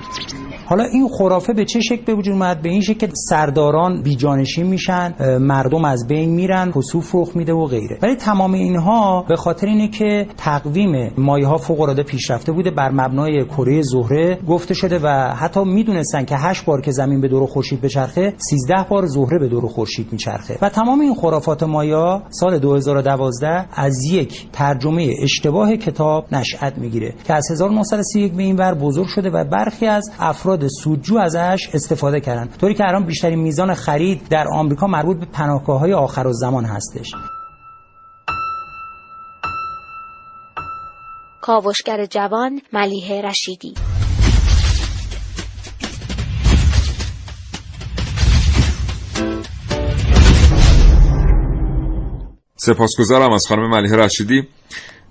حالا این خرافه به چه شکل به وجود اومد؟ به این شکل که سرداران بیجانشین میشن مردم از بین میرن خسوف رخ میده و غیره. ولی تمام اینها به خاطر اینه که تقویم مایه ها فوق العاده پیشرفته بوده بر مبنای کره زهره گفته شده و حتی می‌دونستن که 8 بار که زمین به دور خورشید بچرخه 13 بار زهره به دور خورشید میچرخه. و تمام این خرافات مایا سال 2012 از یک ترجمه اشتباه کتاب نشأت می‌گیره که از 1931 به این ور بزرگ شده و برخی از افراد سودجو ازش استفاده کردن. طوری که الان بیشترین میزان خرید در آمریکا مربوط به پناهگاه های آخر زمان هستش. کاوشگر جوان ملیه رشیدی. سپاسگزارم از خانم ملیه رشیدی.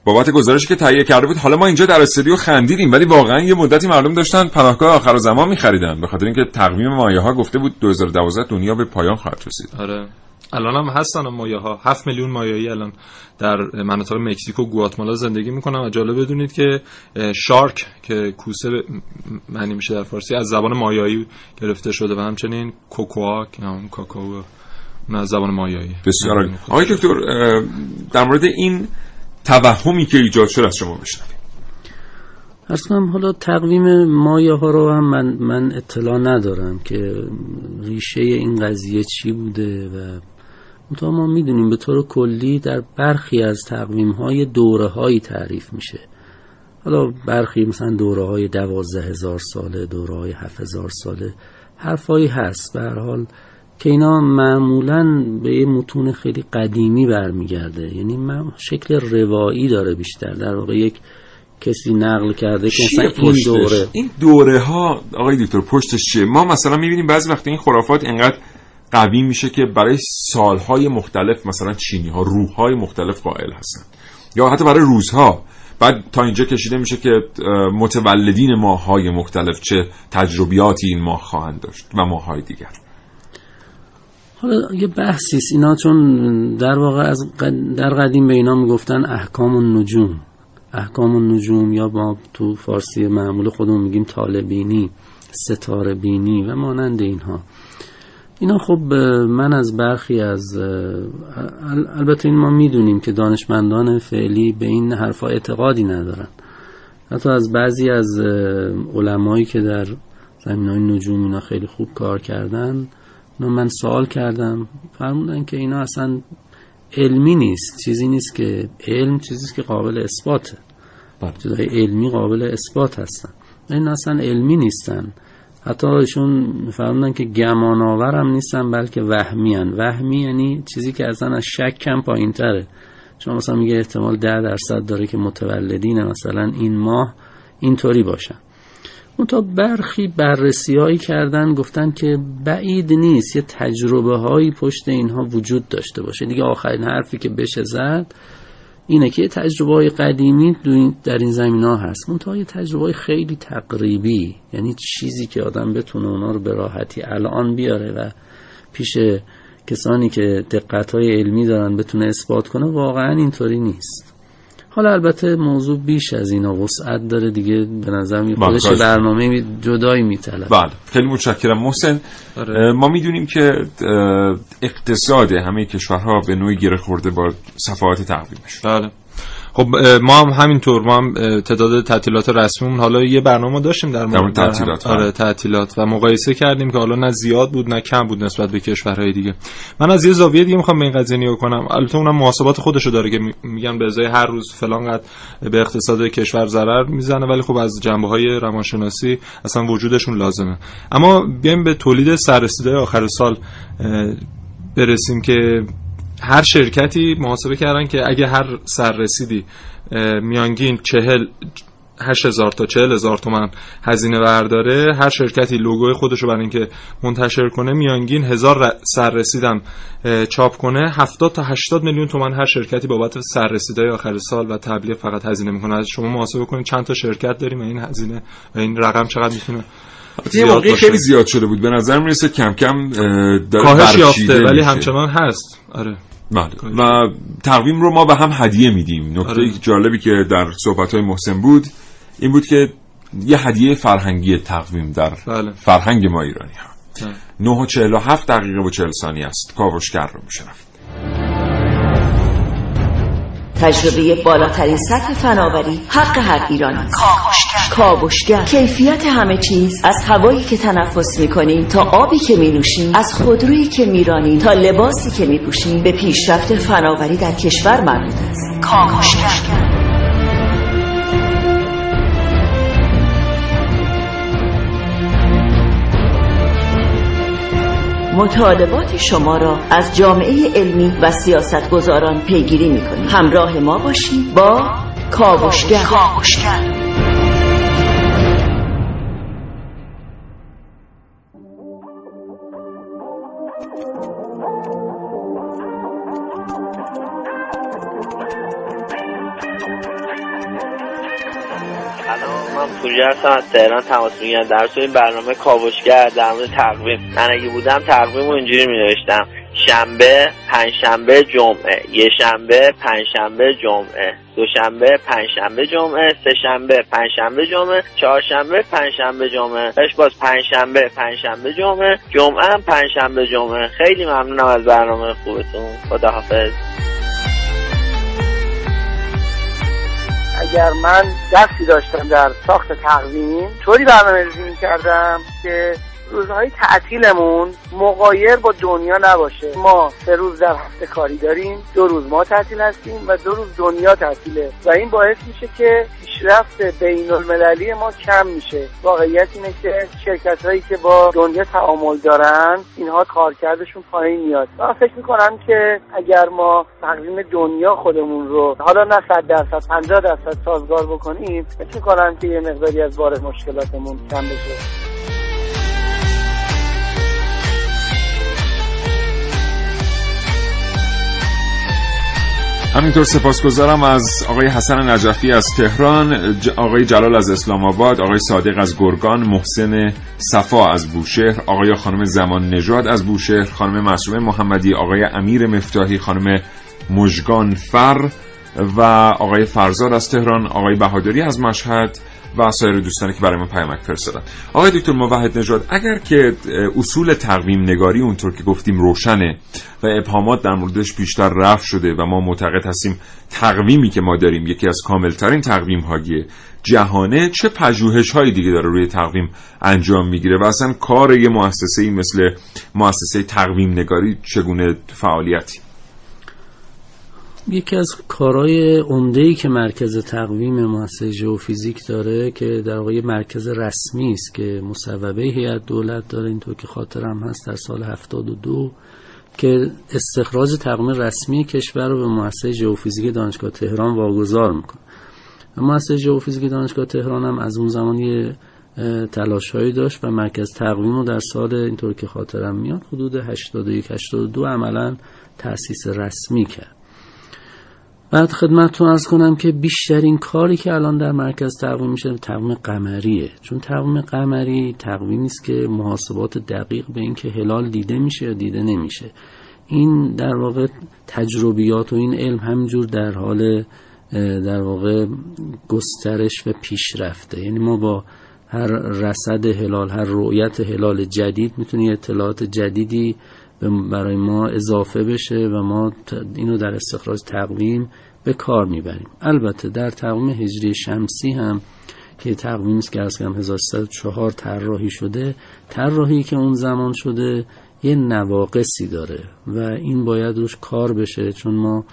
بابت گزارشی که تهیه کرده بود حالا ما اینجا در استودیو خندیدیم ولی واقعا یه مدتی مردم داشتن پناهگاه آخر زمان می‌خریدن به خاطر اینکه تقویم مایه ها گفته بود 2012 دنیا به پایان خواهد رسید. آره. الان هم هستن مایه ها 7 میلیون مایایی الان در مناطق مکزیک و گواتمالا زندگی می‌کنن و جالب بدونید که شارک که کوسه معنی میشه در فارسی از زبان مایایی گرفته شده و همچنین کوکوا که هم کاکائو از زبان مایایی. بسیار آقای دکتر در مورد این توهمی که ایجاد شد از شما بشنویم. اصلا حالا تقویم مایه ها رو هم من, من اطلاع ندارم که ریشه این قضیه چی بوده و تا ما می‌دونیم به طور کلی در برخی از تقویم های دوره هایی تعریف میشه. حالا برخی مثلا دوره های دوازده هزار ساله دوره های هفت هزار ساله حرفایی هست. به هر حال که اینا معمولا به یه متون خیلی قدیمی برمیگرده. یعنی شکل روایی داره بیشتر. در واقع یک کسی نقل کرده که مثلا این دوره. این دوره ها آقای دکتر پشتش چیه؟ ما مثلا می‌بینیم بعضی وقت این خرافات اینقدر قوی میشه که برای سالهای مختلف مثلا چینی ها روحهای مختلف قائل هستن. یا حتی برای روزها. بعد تا اینجا کشیده میشه که متولدین ماهای مختلف چه تجربیاتی این ماه خواهند داشت و ماهای دیگر. حالا یه بحثی اینا چون در واقع از در قدیم به اینا می‌گفتن احکام النجوم احکام النجوم یا با تو فارسی معمول خودمون میگیم طالبینی ستاره بینی و مانند اینها. اینا خب من از برخی از البته این ما می‌دونیم که دانشمندان فعلی به این حرفا اعتقادی ندارن. حتی از بعضی از علمایی که در زمین های نجوم اینا خیلی خوب کار کردن من سوال کردم. فرمودن که اینا اصلا علمی نیست. چیزی نیست که علم چیزی که قابل اثباته. چیزهای علمی قابل اثبات هستن. این اصلا علمی نیستن. حتی ایشون فرمودن که گمان آور نیستن بلکه وهمی هن. وهمی یعنی چیزی که اصلا از شک کم پایین تره شما مثلا میگه احتمال ده درصد داره که متولدین مثلا این ماه اینطوری باشن تا برخی بررسی هایی کردن گفتن که بعید نیست یه تجربه هایی پشت اینها وجود داشته باشه. دیگه آخرین حرفی که بشه زد اینه که یه تجربه های قدیمی در این زمین ها هست. اون یه تجربه های خیلی تقریبی یعنی چیزی که آدم بتونه اونا رو به راحتی الان بیاره و پیش کسانی که دقت های علمی دارن بتونه اثبات کنه واقعا اینطوری نیست. حالا البته موضوع بیش از اینا وسعت داره دیگه به نظر می خودش برنامه جدایی میطلبه. بله خیلی متشکرم. محسن آره. ما می‌دونیم که اقتصاد همه کشورها به نوعی گره خورده با صفحات تقویمش بله. خب ما هم همینطور ما هم تعداد تعطیلات رسمیمون حالا یه برنامه داشتیم در مورد تعطیلات آره تعطیلات و مقایسه کردیم که حالا نه زیاد بود نه کم بود نسبت به کشورهای دیگه. من از یه زاویه دیگه می‌خوام به این قضیه نگاه کنم. البته اونم محاسبات خودشو داره که میگن به ازای هر روز فلان قد به اقتصاد کشور ضرر می‌زنه ولی خب از جنبه های روانشناسی اصلا وجودشون لازمه. اما بیایم به تولید سررسیده آخر سال برسیم که هر شرکتی محاسبه کردن که اگه هر سررسیدی میانگین چهل 8000 تا 40000 تومن هزینه برداره هر شرکتی لوگوی خودش رو برای اینکه منتشر کنه میانگین هزار سررسیدم چاپ کنه 70 تا 80 میلیون تومن هر شرکتی بابت سررسیدهای آخر سال و تبلیغ فقط هزینه می‌کنه. شما محاسبه کنید چند تا شرکت داریم این هزینه و این رقم چقدر می‌تونه یه موقعی خیلی زیاد شده بود. به نظر می‌رسه کم کم داره کاهش یافته ولی همچنان هست. آره. بله. و تقویم رو ما به هم هدیه میدیم. نکته آره. جالبی که در صحبت های محسن بود این بود که یه هدیه فرهنگی تقویم در بله. فرهنگ ما ایرانی ها. 9 و 47 دقیقه و 40 ثانیه است. کاوشگر رو میشه تجربه بالاترین سطح فناوری حق هر ایرانی کاوشگر. کیفیت همه چیز. از هوایی که تنفس می‌کنیم تا آبی که نوشیم از خودرویی که میرانیم تا لباسی که میپوشیم به پیشرفت فناوری در کشور مربوط است. کاوشگر. مطالبات شما را از جامعه علمی و سیاستگزاران پیگیری می‌کنیم. همراه ما باشید با کاوشگر. هستم از تهران تماس می‌گیرم در این برنامه کاوشگر در مورد تقویم. من اگه بودم تقویم اینجوری می نوشتم شنبه پنجشنبه جمعه. یه شنبه پنجشنبه جمعه. دوشنبه پنجشنبه جمعه. سه شنبه پنجشنبه جمعه. چهارشنبه پنجشنبه جمعه. اش باز پنجشنبه پنجشنبه جمعه. جمعه هم پنجشنبه جمعه. خیلی ممنونم از برنامه خوبتون. خداحافظ. اگر من دستی داشتم در ساخت تقویم طوری برنامه ریزی کردم که روزهای تعطیلمون مقایر با دنیا نباشه. ما سه روز در هفته کاری داریم دو روز ما تعطیل هستیم و دو روز دنیا تعطیله. و این باعث میشه که پیشرفت بین المللی ما کم میشه. واقعیت اینه که شرکت هایی که با دنیا تعامل دارن اینها کارکردشون پایین میاد. من فکر می‌کنم که اگر ما تقویم دنیا خودمون رو حالا نه صد درصد 50 درصد سازگار بکنیم فکر می‌کنم که یه مقداری از بار مشکلاتمون کم بشه. همینطور سپاسگزارم از آقای حسن نجفی از تهران آقای جلال از اسلام آباد آقای صادق از گرگان محسن صفا از بوشهر آقای خانم زمان نژاد از بوشهر خانم معصومه محمدی آقای امیر مفتاحی خانم مژگان فر و آقای فرزاد از تهران آقای بهادری از مشهد و سایر دوستانی که برای ما پیامک فرستادن. آقای دکتر موحد نژاد اگر که اصول تقویم نگاری اونطور که گفتیم روشنه و ابهامات در موردش بیشتر رفع شده و ما معتقد هستیم تقویمی که ما داریم یکی از کاملترین تقویم های جهانه چه پژوهش هایی دیگه داره روی تقویم انجام می‌گیره و اصلا کار یه مؤسسه مثل مؤسسه تقویم نگاری چگونه فعالیتی؟ یکی از کارهای عمده‌ای که مرکز تقویم مؤسسه ژئوفیزیک داره که در واقع مرکز رسمی است که مصوبه هیئت دولت داره اینطور که خاطرم هست در سال 72 که استخراج تقویم رسمی کشور رو به مؤسسه ژئوفیزیک دانشگاه تهران واگذار می‌کنه. مؤسسه ژئوفیزیک دانشگاه تهران هم از اون زمان یه تلاشهایی داشت و مرکز تقویم رو در سال اینطور که خاطرم میاد حدود 81 82 عملا تأسیس رسمی کرد. بعد خدمتتون ارز کنم که بیشترین کاری که الان در مرکز تقویم میشه تقویم قمریه. چون تقویم قمری تقویمی است که محاسبات دقیق به اینکه هلال دیده میشه یا دیده نمیشه. این در واقع تجربیات و این علم همجور در حال در واقع گسترش و پیشرفته. یعنی ما با هر رصد هلال هر رؤیت هلال جدید می‌تونیم اطلاعات جدیدی برای ما اضافه بشه و ما اینو در استخراج تقویم به کار می‌بریم. البته در تقویم هجری شمسی هم که تقویم است که از کم 1304 طراحی شده طراحی که اون زمان شده یه نواقصی داره و این باید روش کار بشه چون ما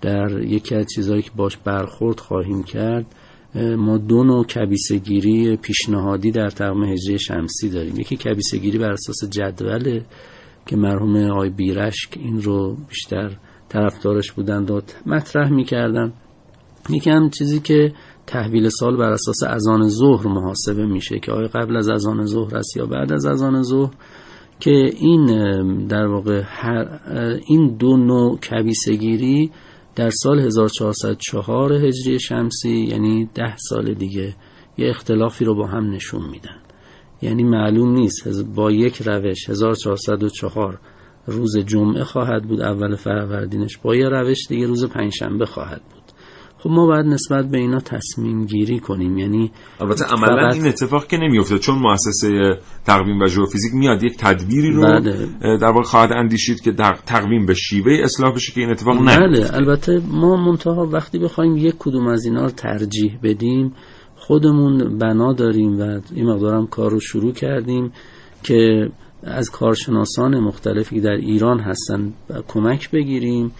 در یکی از چیزهایی که باش برخورد خواهیم کرد ما دو نوع کبیسگیری پیشنهادی در تقویم هجری شمسی داریم. یکی کبیسگیری بر اساس جدوله که مرحوم آقای بیرشک این رو بیشتر طرفدارش بودند و مطرح می‌کردن یکی هم چیزی که تحویل سال بر اساس اذان ظهر محاسبه میشه که آیا قبل از اذان ظهر است یا بعد از اذان ظهر که این در واقع هر این دو نوع کبیسگیری در سال 1404 هجری شمسی یعنی ده سال دیگه یه اختلافی رو با هم نشون میدن. یعنی معلوم نیست با یک روش 1404 روز جمعه خواهد بود اول فروردینش با یه روش دیگه روز پنجشنبه خواهد بود خب ما باید نسبت به اینا تصمیم گیری کنیم یعنی البته عملا این اتفاق که نمیفته چون مؤسسه تقویم و ژئوفیزیک میاد یک تدبیری رو بله. در واقع خواهد اندیشید که تقویم به شیوه اصلاح بشه که این اتفاق نه بله البته ما منتها وقتی بخوایم یک کدوم از اینا رو ترجیح بدیم خودمون بنا داریم و این مقدارم کار رو شروع کردیم که از کارشناسان مختلفی در ایران هستن کمک بگیریم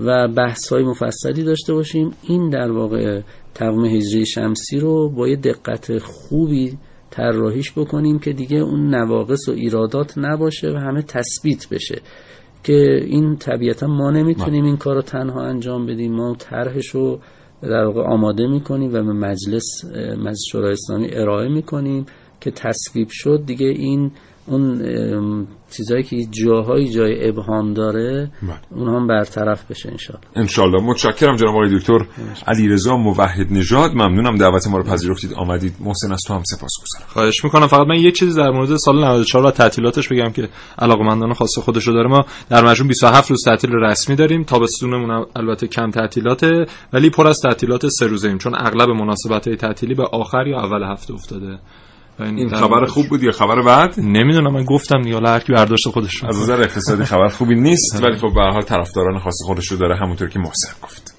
و بحث های مفصلی داشته باشیم. این در واقع تقویم هجری شمسی رو با یه دقت خوبی طراحیش بکنیم که دیگه اون نواقص و ایرادات نباشه و همه تثبیت بشه. که این طبیعتا ما نمی‌تونیم این کار رو تنها انجام بدیم. ما طرحش رو در واقع آماده می‌کنیم و به مجلس مجلس شورای اسلامی ارائه می‌کنیم که تصویب شد. دیگه این اون چیزایی که جاهای جای ابهام داره بله. اون هم برطرف بشه انشالله انشالله متشکرم جناب آقای دکتر علیرضا موحد نژاد. ممنونم دعوت ما رو پذیرفتید. آمدید. محسن از تو هم سپاسگزارم. خواهش می‌کنم. فقط من یک چیزی در مورد سال 94 و تعطیلاتش بگم که علاقمندان خاص خودش رو داره. ما در مجموع 27 روز تعطیل رسمی داریم. تابستونمون البته کم تعطیلاته ولی پر از تعطیلات سه روزه ایم. چون اغلب مناسبت های تعطیلی به آخر یا اول هفته افتاده. این خبر خوب بود یا خبر بعد نمی‌دونم من گفتم دیگه هر کی برداشت خودش از نظر اقتصادی خبر خوبی نیست ولی خب به هر حال طرفداران خاص خودش رو داره همونطور که محسن گفت.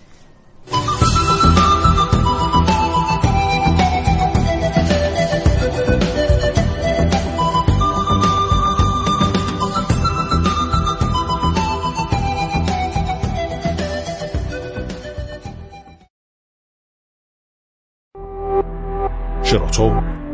شراطو